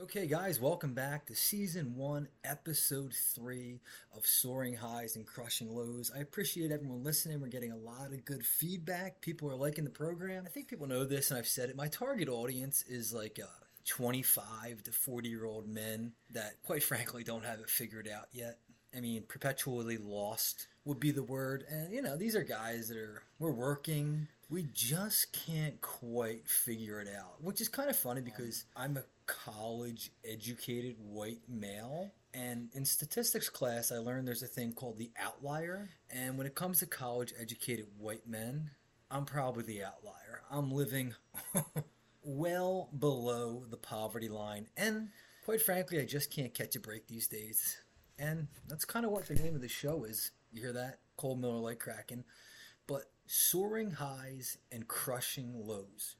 Okay, guys, welcome back to season one, episode three of Soaring Highs and Crushing Lows. I appreciate everyone listening. We're getting a lot of good feedback. People are liking the program. I think people know this, and I've said it. My target audience is like uh, 25 to 40 year old men that, quite frankly, don't have it figured out yet. I mean, perpetually lost would be the word. And, you know, these are guys that are, we're working, we just can't quite figure it out, which is kind of funny because I'm a college educated white male. And in statistics class, I learned there's a thing called the outlier. And when it comes to college educated white men, I'm probably the outlier. I'm living well below the poverty line. And quite frankly, I just can't catch a break these days. And that's kind of what the name of the show is. You hear that? Cold Miller Light cracking. But soaring highs and crushing lows.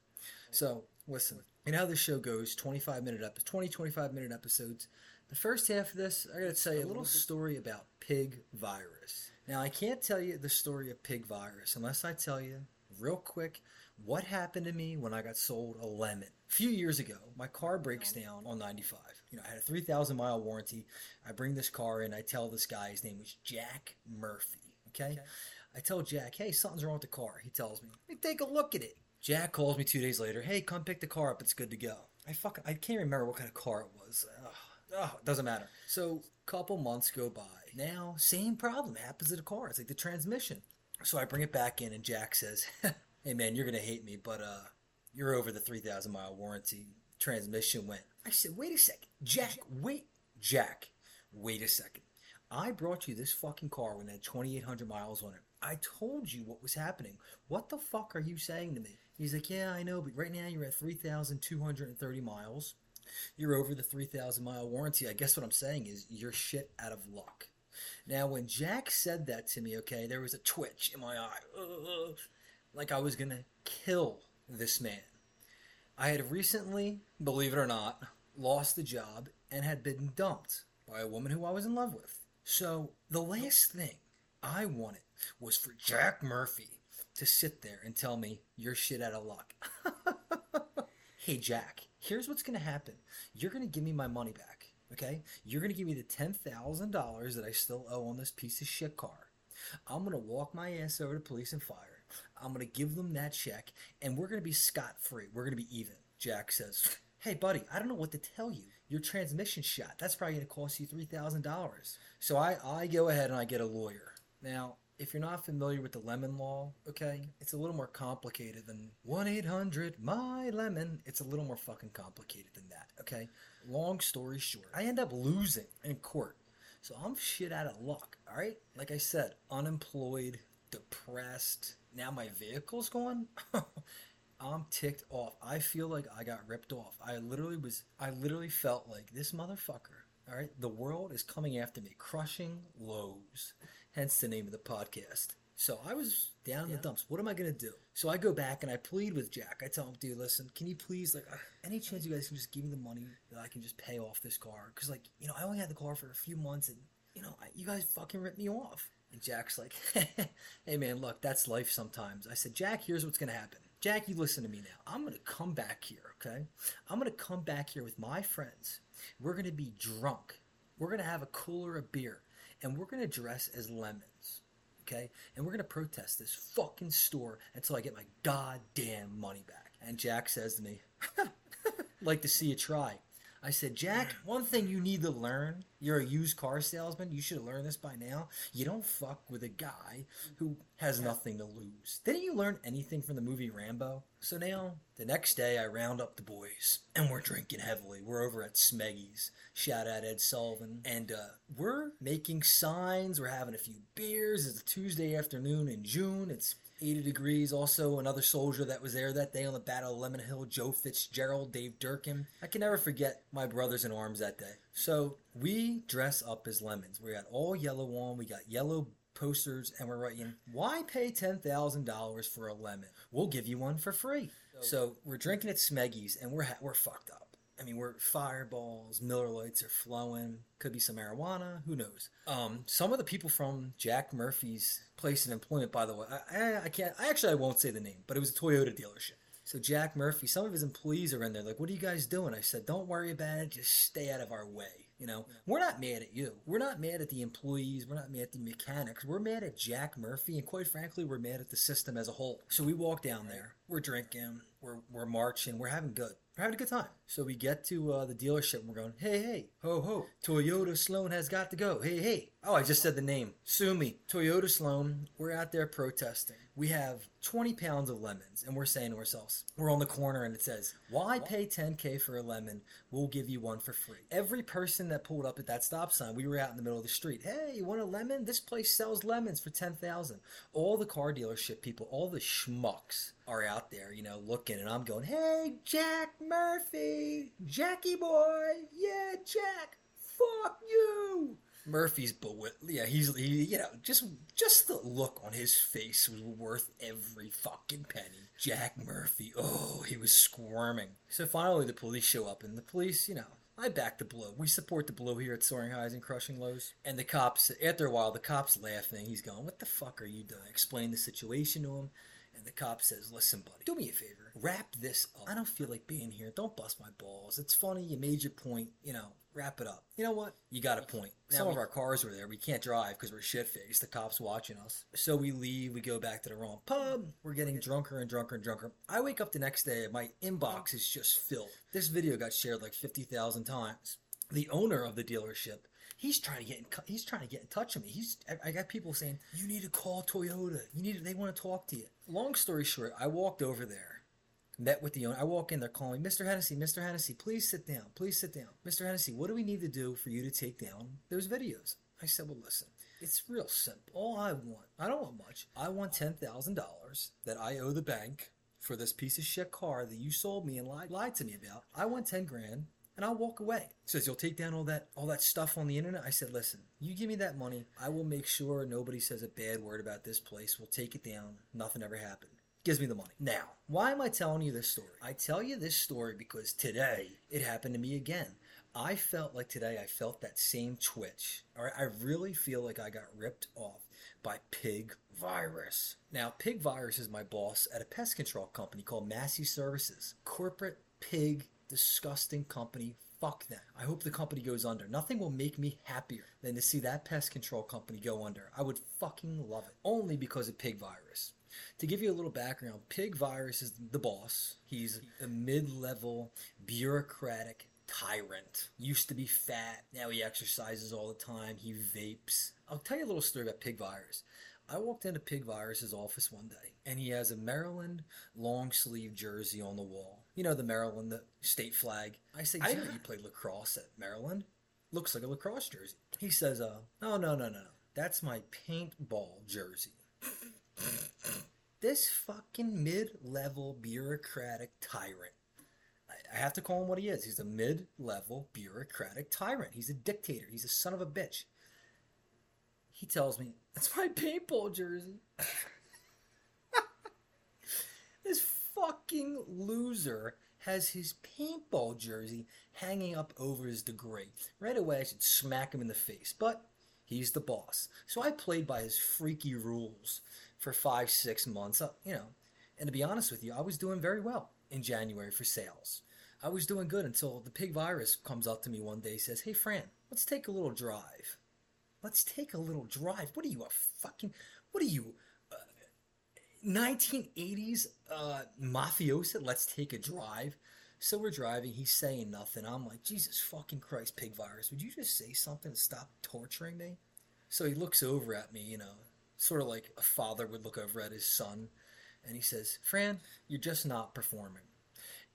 So, listen, you know how this show goes 25 minute episodes, 20, 25 minute episodes. The first half of this, I gotta tell you a little story about pig virus. Now, I can't tell you the story of pig virus unless I tell you real quick what happened to me when I got sold a lemon. A few years ago, my car breaks down on 95. You know, I had a 3,000 mile warranty. I bring this car in. I tell this guy his name was Jack Murphy. Okay? okay. I tell Jack, hey, something's wrong with the car. He tells me, hey, take a look at it. Jack calls me two days later, hey, come pick the car up. It's good to go. I fucking, I can't remember what kind of car it was. Oh, it doesn't matter. So, couple months go by. Now, same problem happens to the car. It's like the transmission. So I bring it back in, and Jack says, "Hey man, you're gonna hate me, but uh, you're over the 3,000 mile warranty. Transmission went." I said, "Wait a second, Jack. Wait, Jack. Wait a second. I brought you this fucking car when it had 2,800 miles on it. I told you what was happening. What the fuck are you saying to me? He's like, yeah, I know, but right now you're at 3,230 miles. You're over the 3,000 mile warranty. I guess what I'm saying is you're shit out of luck. Now, when Jack said that to me, okay, there was a twitch in my eye. Ugh, like I was going to kill this man. I had recently, believe it or not, lost the job and had been dumped by a woman who I was in love with. So the last thing I wanted was for Jack Murphy to sit there and tell me you're shit out of luck. hey, Jack, here's what's going to happen. You're going to give me my money back, okay? You're going to give me the $10,000 that I still owe on this piece of shit car. I'm going to walk my ass over to police and fire. I'm going to give them that check, and we're going to be scot free. We're going to be even. Jack says, Hey, buddy, I don't know what to tell you. Your transmission shot. That's probably going to cost you $3,000. So I, I go ahead and I get a lawyer. Now, if you're not familiar with the lemon law, okay, it's a little more complicated than 1 800 My Lemon. It's a little more fucking complicated than that, okay? Long story short, I end up losing in court. So I'm shit out of luck, all right? Like I said, unemployed, depressed. Now my vehicle's gone. I'm ticked off. I feel like I got ripped off. I literally was, I literally felt like this motherfucker, all right, the world is coming after me, crushing lows, hence the name of the podcast. So I was down in yeah. the dumps. What am I going to do? So I go back and I plead with Jack. I tell him, dude, listen, can you please, like, uh, any chance you guys can just give me the money that I can just pay off this car? Because, like, you know, I only had the car for a few months and, you know, I, you guys fucking ripped me off. And Jack's like, hey, man, look, that's life sometimes. I said, Jack, here's what's going to happen. Jack, you listen to me now. I'm going to come back here, okay? I'm going to come back here with my friends. We're going to be drunk. We're going to have a cooler of beer. And we're going to dress as lemons, okay? And we're going to protest this fucking store until I get my goddamn money back. And Jack says to me, like to see you try. I said, Jack, one thing you need to learn, you're a used car salesman, you should have learned this by now. You don't fuck with a guy who has nothing to lose. Didn't you learn anything from the movie Rambo? So now, the next day, I round up the boys, and we're drinking heavily. We're over at Smeggy's. Shout out Ed Sullivan. And uh, we're making signs, we're having a few beers. It's a Tuesday afternoon in June. It's 80 degrees. Also, another soldier that was there that day on the Battle of Lemon Hill, Joe Fitzgerald, Dave Durkin. I can never forget my brothers in arms that day. So we dress up as lemons. We got all yellow on. We got yellow posters, and we're writing, "Why pay ten thousand dollars for a lemon? We'll give you one for free." So we're drinking at Smeggy's, and we're ha- we're fucked up. I mean, we're fireballs, Miller Lights are flowing. Could be some marijuana. Who knows? Um, some of the people from Jack Murphy's place of employment, by the way, I, I, I, can't. I actually I won't say the name, but it was a Toyota dealership. So Jack Murphy, some of his employees are in there. Like, what are you guys doing? I said, don't worry about it. Just stay out of our way. You know, we're not mad at you. We're not mad at the employees. We're not mad at the mechanics. We're mad at Jack Murphy, and quite frankly, we're mad at the system as a whole. So we walk down there. We're drinking. We're we're marching. We're having good. We're having a good time. So we get to uh, the dealership and we're going, hey, hey, ho, ho, Toyota Sloan has got to go. Hey, hey. Oh, I just said the name. Sue me. Toyota Sloan, we're out there protesting. We have 20 pounds of lemons and we're saying to ourselves, we're on the corner and it says, why pay 10K for a lemon? We'll give you one for free. Every person that pulled up at that stop sign, we were out in the middle of the street. Hey, you want a lemon? This place sells lemons for 10,000. All the car dealership people, all the schmucks are out there, you know, looking, and I'm going, hey, Jack Murphy, Jackie boy, yeah, Jack, fuck you. Murphy's bewit- yeah, he's he, you know, just just the look on his face was worth every fucking penny. Jack Murphy, oh, he was squirming. So finally, the police show up, and the police, you know, I back the blue. We support the blue here at Soaring Highs and Crushing Lows. And the cops, after a while, the cops laughing. He's going, "What the fuck are you doing?" Explain the situation to him. And the cop says, Listen, buddy, do me a favor. Wrap this up. I don't feel like being here. Don't bust my balls. It's funny. You made your point. You know, wrap it up. You know what? You got a point. Some of our cars were there. We can't drive because we're shit faced. The cops watching us. So we leave. We go back to the wrong pub. We're getting drunker and drunker and drunker. I wake up the next day. My inbox is just filled. This video got shared like 50,000 times. The owner of the dealership he's trying to get in, he's trying to get in touch with me. He's I got people saying you need to call Toyota. You need they want to talk to you. Long story short, I walked over there, met with the owner. I walk in, they're calling Mr. Hennessy, Mr. Hennessy, please sit down, please sit down, Mr. Hennessy. What do we need to do for you to take down those videos? I said, well, listen. It's real simple. All I want, I don't want much. I want $10,000 that I owe the bank for this piece of shit car that you sold me and lied, lied to me about. I want 10 grand and I'll walk away. Says you'll take down all that all that stuff on the internet. I said, listen, you give me that money, I will make sure nobody says a bad word about this place. We'll take it down. Nothing ever happened. Gives me the money. Now, why am I telling you this story? I tell you this story because today it happened to me again. I felt like today I felt that same twitch. All right, I really feel like I got ripped off by pig virus. Now, pig virus is my boss at a pest control company called Massey Services. Corporate pig disgusting company. Fuck them. I hope the company goes under. Nothing will make me happier than to see that pest control company go under. I would fucking love it. Only because of pig virus. To give you a little background, Pig Virus is the boss. He's a mid level, bureaucratic tyrant. Used to be fat, now he exercises all the time, he vapes. I'll tell you a little story about Pig Virus. I walked into Pig Virus's office one day, and he has a Maryland long sleeve jersey on the wall. You know the Maryland the state flag. I say, I know you played lacrosse at Maryland. Looks like a lacrosse jersey. He says, "Uh, oh no no no no, that's my paintball jersey." This fucking mid-level bureaucratic tyrant. I have to call him what he is. He's a mid-level bureaucratic tyrant. He's a dictator. He's a son of a bitch. He tells me, that's my paintball jersey. this fucking loser has his paintball jersey hanging up over his degree. Right away, I should smack him in the face, but he's the boss. So I played by his freaky rules for five, six months. Uh, you know, and to be honest with you, I was doing very well in January for sales. I was doing good until the pig virus comes up to me one day, says, "Hey, Fran, let's take a little drive." Let's take a little drive. What are you, a fucking, what are you, uh, 1980s uh, mafiosa? Let's take a drive. So we're driving. He's saying nothing. I'm like, Jesus fucking Christ, pig virus. Would you just say something to stop torturing me? So he looks over at me, you know, sort of like a father would look over at his son. And he says, Fran, you're just not performing.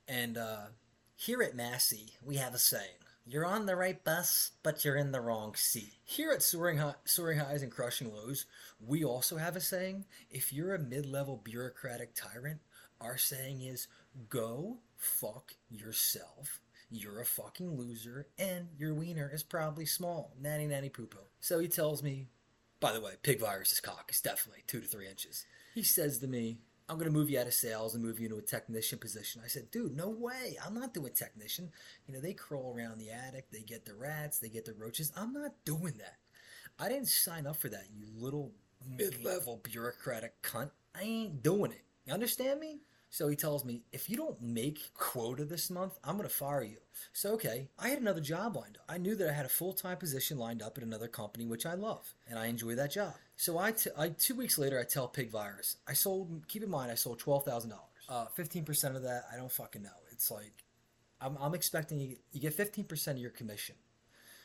And uh, here at Massey, we have a saying you're on the right bus, but you're in the wrong seat. Here at Soaring, High, Soaring Highs and Crushing Lows, we also have a saying if you're a mid level bureaucratic tyrant, our saying is go fuck yourself. You're a fucking loser, and your wiener is probably small. Nanny nanny poo poo. So he tells me, by the way, pig virus's cock is definitely two to three inches. He says to me, I'm going to move you out of sales and move you into a technician position. I said, dude, no way. I'm not doing technician. You know, they crawl around the attic, they get the rats, they get the roaches. I'm not doing that. I didn't sign up for that, you little mid level bureaucratic cunt. I ain't doing it. You understand me? So he tells me, if you don't make quota this month, I'm going to fire you. So, okay, I had another job lined up. I knew that I had a full time position lined up at another company, which I love, and I enjoy that job. So, I, t- I two weeks later, I tell Pig Virus, I sold, keep in mind, I sold $12,000. Uh, 15% of that, I don't fucking know. It's like, I'm, I'm expecting you, you get 15% of your commission.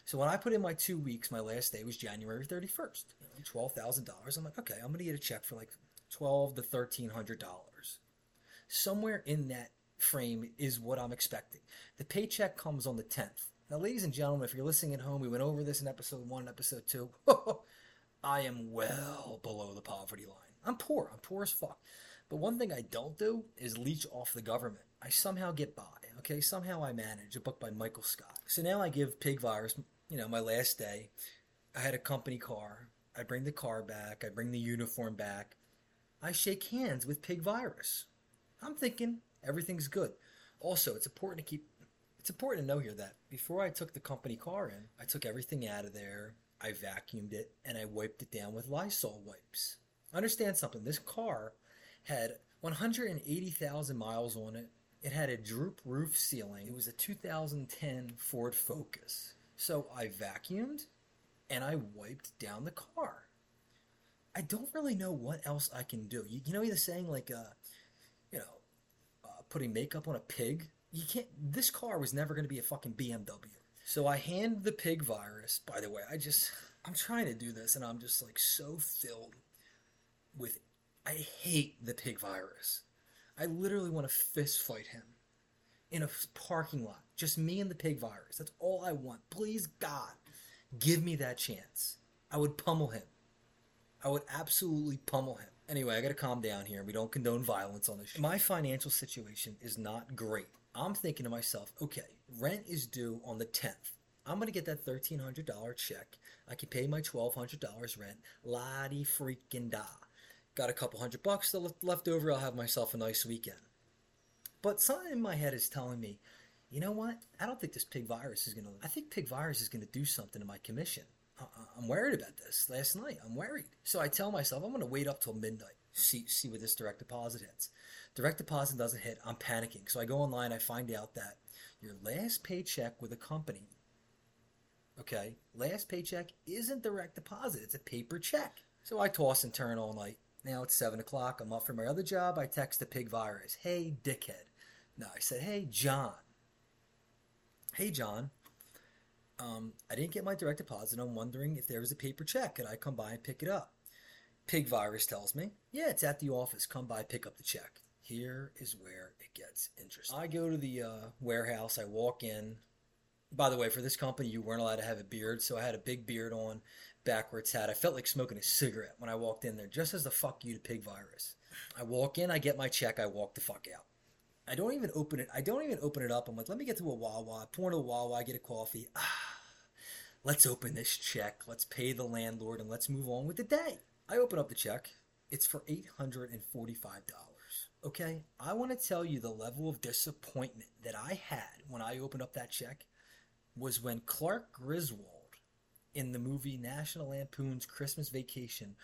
So when I put in my two weeks, my last day was January 31st. $12,000. I'm like, okay, I'm going to get a check for like 12 to $1,300 somewhere in that frame is what I'm expecting. The paycheck comes on the 10th. Now, ladies and gentlemen, if you're listening at home, we went over this in episode one and episode two. I am well below the poverty line. I'm poor. I'm poor as fuck. But one thing I don't do is leech off the government. I somehow get by. Okay, somehow I manage. A book by Michael Scott. So now I give Pig Virus, you know, my last day. I had a company car. I bring the car back. I bring the uniform back. I shake hands with Pig Virus. I'm thinking everything's good. Also, it's important to keep it's important to know here that before I took the company car in, I took everything out of there, I vacuumed it, and I wiped it down with Lysol wipes. Understand something, this car had 180,000 miles on it. It had a droop roof ceiling. It was a 2010 Ford Focus. So I vacuumed and I wiped down the car. I don't really know what else I can do. You, you know, the saying like, uh, putting makeup on a pig. You can't. This car was never going to be a fucking BMW. So I hand the pig virus. By the way, I just I'm trying to do this, and I'm just like so filled with. I hate the pig virus. I literally want to fist fight him in a parking lot. Just me and the pig virus. That's all I want. Please, God, give me that chance. I would pummel him. I would absolutely pummel him. Anyway, I gotta calm down here. We don't condone violence on this show. My financial situation is not great. I'm thinking to myself, okay, rent is due on the 10th. I'm gonna get that $1,300 check. I can pay my $1,200 rent. Lottie freaking da. Got a couple hundred bucks left over. I'll have myself a nice weekend. But something in my head is telling me, you know what? I don't think this pig virus is gonna. I think pig virus is gonna do something to my commission. I'm worried about this. Last night, I'm worried. So I tell myself I'm going to wait up till midnight, see see what this direct deposit hits. Direct deposit doesn't hit. I'm panicking. So I go online. I find out that your last paycheck with a company, okay, last paycheck isn't direct deposit. It's a paper check. So I toss and turn all night. Now it's seven o'clock. I'm off for my other job. I text the pig virus. Hey, dickhead. No, I said, hey, John. Hey, John. Um, I didn't get my direct deposit. I'm wondering if there was a paper check. Could I come by and pick it up? Pig Virus tells me, yeah, it's at the office. Come by, pick up the check. Here is where it gets interesting. I go to the uh, warehouse. I walk in. By the way, for this company, you weren't allowed to have a beard, so I had a big beard on, backwards hat. I felt like smoking a cigarette when I walked in there, just as the fuck you to Pig Virus. I walk in, I get my check, I walk the fuck out. I don't even open it. I don't even open it up. I'm like, let me get to a Wawa. Pour into a Wawa. Get a coffee. Ah, let's open this check. Let's pay the landlord and let's move on with the day. I open up the check. It's for $845. Okay? I want to tell you the level of disappointment that I had when I opened up that check was when Clark Griswold in the movie National Lampoon's Christmas Vacation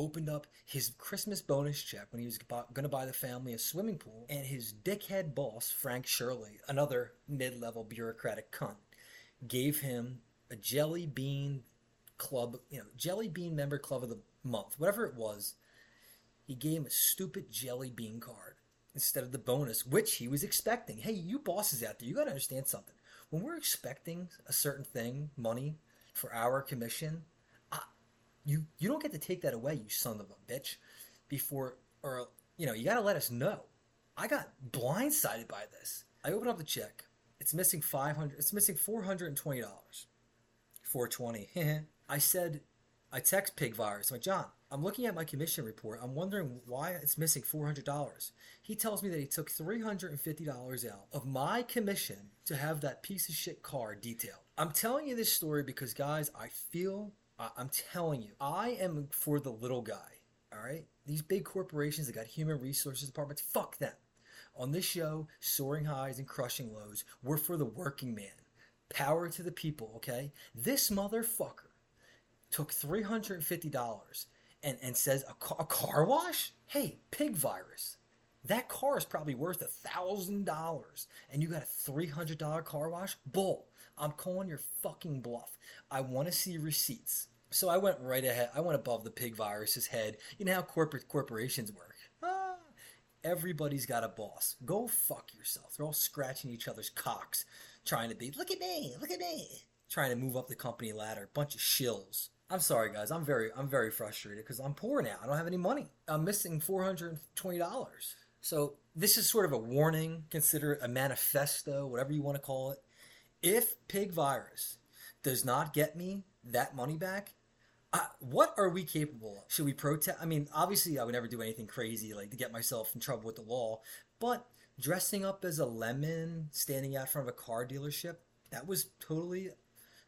opened up his Christmas bonus check when he was going to buy the family a swimming pool, and his dickhead boss, Frank Shirley, another mid level bureaucratic cunt, gave him a jelly bean club, you know, jelly bean member club of the month, whatever it was. He gave him a stupid jelly bean card instead of the bonus, which he was expecting. Hey, you bosses out there, you got to understand something. When we're expecting a certain thing, money, for our commission, you you don't get to take that away, you son of a bitch. Before or you know, you got to let us know. I got blindsided by this. I open up the check. It's missing five hundred. It's missing four hundred and twenty dollars. Four twenty. I said, I text Pig Virus. I'm like, John, I'm looking at my commission report. I'm wondering why it's missing four hundred dollars. He tells me that he took three hundred and fifty dollars out of my commission to have that piece of shit car detailed. I'm telling you this story because, guys, I feel I'm telling you, I am for the little guy. All right, these big corporations that got human resources departments, fuck them. On this show, soaring highs and crushing lows, we're for the working man. Power to the people. Okay, this motherfucker took three hundred and fifty dollars and says a car, a car wash. Hey, pig virus. That car is probably worth a thousand dollars, and you got a three hundred dollar car wash. Bull! I'm calling your fucking bluff. I want to see receipts. So I went right ahead. I went above the pig virus's head. You know how corporate corporations work. Ah, everybody's got a boss. Go fuck yourself. They're all scratching each other's cocks, trying to be. Look at me. Look at me. Trying to move up the company ladder. Bunch of shills. I'm sorry, guys. I'm very, I'm very frustrated because I'm poor now. I don't have any money. I'm missing four hundred and twenty dollars. So this is sort of a warning. Consider it a manifesto, whatever you want to call it. If pig virus does not get me that money back, what are we capable of? Should we protest? I mean, obviously, I would never do anything crazy like to get myself in trouble with the law, but dressing up as a lemon, standing out front of a car dealership, that was totally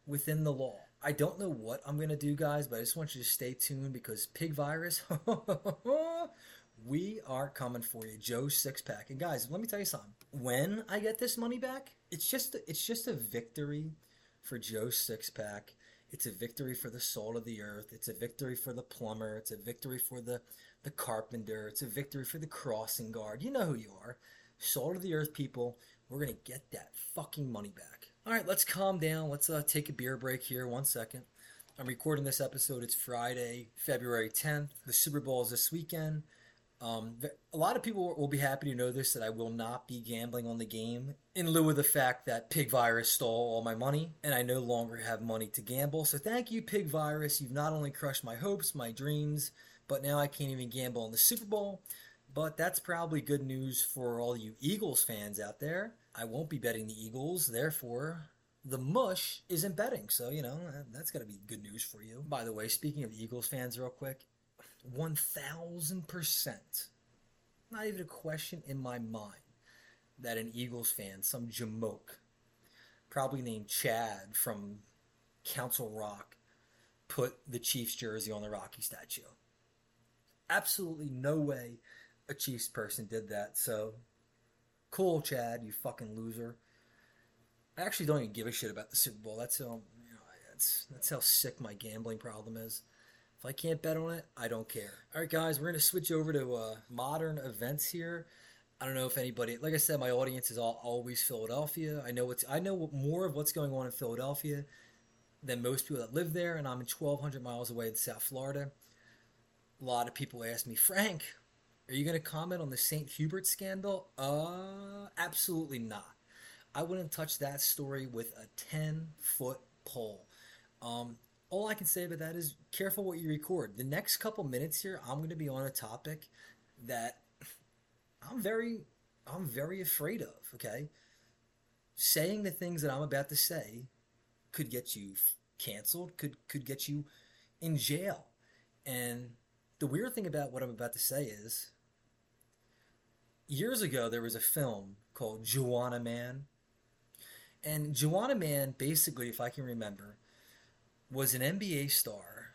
within the law. I don't know what I'm going to do, guys, but I just want you to stay tuned because pig virus, we are coming for you. Joe Sixpack. And guys, let me tell you something. When I get this money back, it's just it's just a victory for Joe Sixpack it's a victory for the soul of the earth. It's a victory for the plumber. It's a victory for the, the carpenter. It's a victory for the crossing guard. You know who you are. Soul of the earth people, we're going to get that fucking money back. All right, let's calm down. Let's uh, take a beer break here. One second. I'm recording this episode. It's Friday, February 10th. The Super Bowl is this weekend. Um, a lot of people will be happy to know this that I will not be gambling on the game in lieu of the fact that Pig Virus stole all my money and I no longer have money to gamble. So thank you, Pig Virus. You've not only crushed my hopes, my dreams, but now I can't even gamble on the Super Bowl. But that's probably good news for all you Eagles fans out there. I won't be betting the Eagles, therefore, the mush isn't betting. So, you know, that's got to be good news for you. By the way, speaking of Eagles fans, real quick, 1000%, not even a question in my mind, that an Eagles fan, some jamoke, probably named Chad from Council Rock, put the Chiefs jersey on the Rocky statue. Absolutely no way a Chiefs person did that. So, cool, Chad, you fucking loser. I actually don't even give a shit about the Super Bowl. That's how you know, that's that's how sick my gambling problem is. If I can't bet on it, I don't care. All right, guys, we're going to switch over to uh, modern events here. I don't know if anybody, like I said, my audience is all, always Philadelphia. I know what's, I know more of what's going on in Philadelphia than most people that live there, and I'm in 1,200 miles away in South Florida. A lot of people ask me, Frank, are you going to comment on the St. Hubert scandal? Uh, absolutely not. I wouldn't touch that story with a 10 foot pole. Um, all I can say about that is careful what you record. The next couple minutes here, I'm going to be on a topic that I'm very, I'm very afraid of. Okay, saying the things that I'm about to say could get you canceled, could could get you in jail. And the weird thing about what I'm about to say is, years ago there was a film called Juwanna Man. and Juwanna Man basically, if I can remember was an NBA star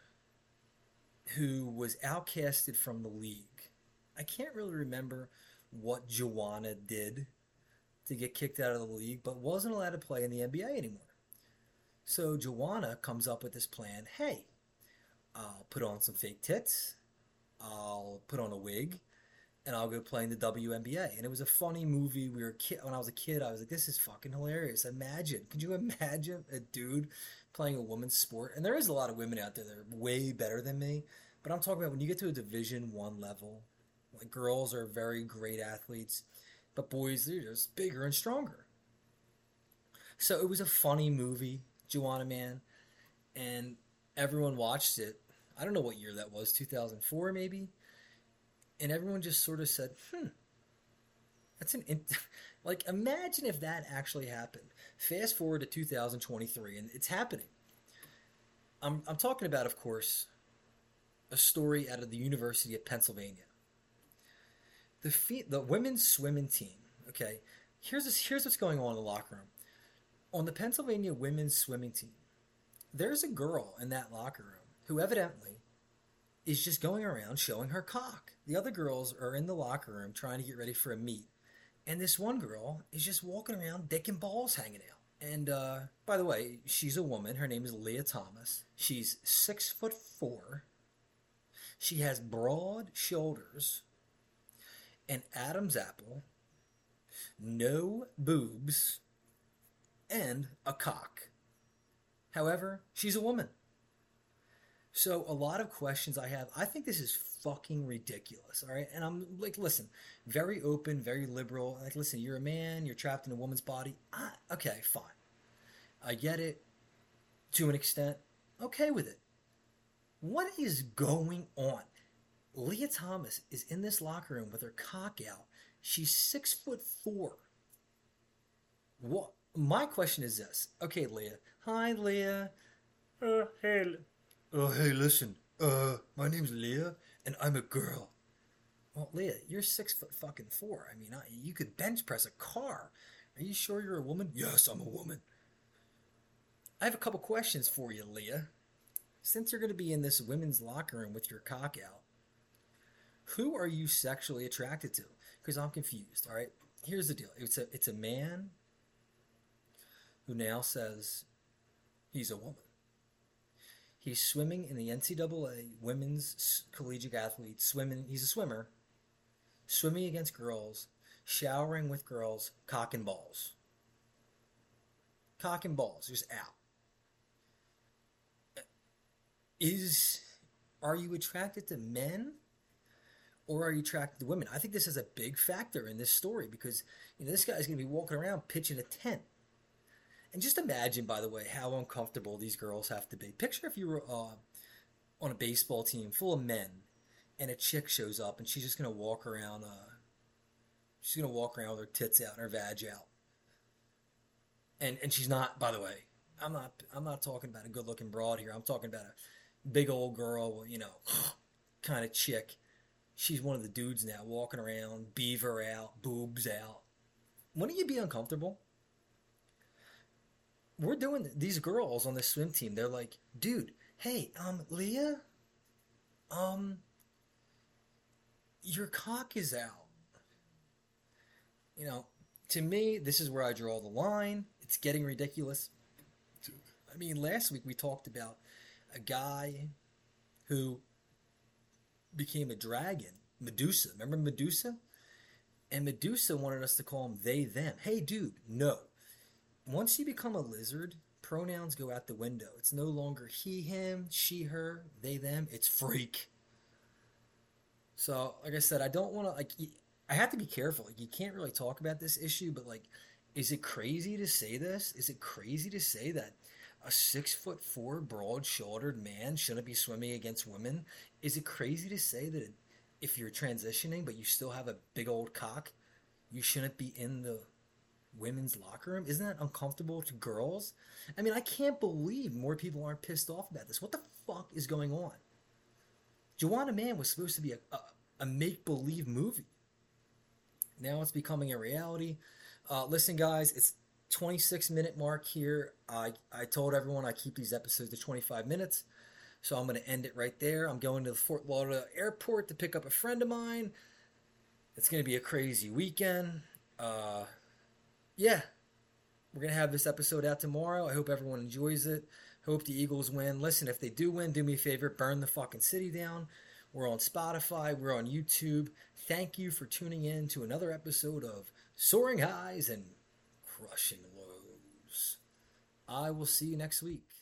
who was outcasted from the league. I can't really remember what Juwanna did to get kicked out of the league, but wasn't allowed to play in the NBA anymore. So Juwanna comes up with this plan hey, I'll put on some fake tits, I'll put on a wig, and I'll go play in the WNBA. And it was a funny movie. We were kid when I was a kid. I was like, this is fucking hilarious. Imagine, could you imagine a dude playing a woman's sport? And there is a lot of women out there that are way better than me. But I'm talking about when you get to a Division One level, like girls are very great athletes, but boys they're just bigger and stronger. So it was a funny movie, Juwanna Man, and everyone watched it. I don't know what year that was, 2004 maybe and everyone just sort of said, "Hmm, that's an in- like imagine if that actually happened." Fast forward to 2023, and it's happening. I'm I'm talking about, of course, a story out of the University of Pennsylvania. The fe- the women's swimming team. Okay, here's this, here's what's going on in the locker room. On the Pennsylvania women's swimming team, there's a girl in that locker room who evidently is just going around showing her cock. The other girls are in the locker room trying to get ready for a meet. And this one girl is just walking around, dick and balls hanging out. And uh, by the way, she's a woman. Her name is Lia Thomas. She's six foot four. She has broad shoulders. an Adam's apple, no boobs, and a cock. However, she's a woman. So a lot of questions I have, I think this is fucking ridiculous. All right, and I'm like, listen, very open, very liberal. Like, listen, you're a man, you're trapped in a woman's body. Ah, okay, fine, I get it to an extent. Okay with it. What is going on? Lia Thomas is in this locker room with her cock out. She's six foot four. What? My question is this. Okay, Lia. Hi, Lia. Uh, hey, Oh, hey, listen. Uh, my name's Lia, and I'm a girl. Well, Lia, you're six foot fucking four. I mean, I, you could bench press a car. Are you sure you're a woman? Yes, I'm a woman. I have a couple questions for you, Lia. Since you're going to be in this women's locker room with your cock out, who are you sexually attracted to? Because I'm confused. All right, here's the deal. It's a it's a man who now says he's a woman. He's swimming in the NCAA women's collegiate athlete swimming. He's a swimmer, swimming against girls, showering with girls, cock and balls. Cock and balls, just out. Is are you attracted to men? Or are you attracted to women? I think this is a big factor in this story because you know this guy's going to be walking around pitching a tent and just imagine, by the way, how uncomfortable these girls have to be. Picture if you were uh, on a baseball team full of men, and a chick shows up, and she's just gonna walk around. Uh, she's gonna walk around with her tits out and her vag out, and and she's not. By the way, I'm not. I'm not talking about a good-looking broad here. I'm talking about a big old girl, you know, kind of chick. She's one of the dudes now, walking around, beaver out, boobs out. Wouldn't you be uncomfortable? We're doing these girls on the swim team. They're like, dude, hey, um, Lia, um, your cock is out. You know, to me, this is where I draw the line. It's getting ridiculous. I mean, last week we talked about a guy who became a dragon, Medusa. Remember Medusa? And Medusa wanted us to call him they, them. Hey, dude, no once you become a lizard, pronouns go out the window. It's no longer he, him, she, her, they, them. It's freak. So, like I said, I don't want to like. I have to be careful. Like, you can't really talk about this issue, but like, is it crazy to say this? Is it crazy to say that a six foot four, broad shouldered man shouldn't be swimming against women? Is it crazy to say that if you're transitioning but you still have a big old cock, you shouldn't be in the women's locker room? Isn't that uncomfortable to girls? I mean, I can't believe more people aren't pissed off about this. What the fuck is going on? Juwanna Man was supposed to be a, a, a make believe movie. Now it's becoming a reality. Uh, listen, guys, it's 26 minute mark here. I, I told everyone I keep these episodes to 25 minutes. So I'm going to end it right there. I'm going to the Fort Lauderdale airport to pick up a friend of mine. It's going to be a crazy weekend. Uh, yeah, we're gonna have this episode out tomorrow. I hope everyone enjoys it. Hope the Eagles win. Listen, if they do win, do me a favor, burn the fucking city down. We're on Spotify, we're on YouTube. Thank you for tuning in to another episode of Soaring Highs and Crushing Lows. I will see you next week.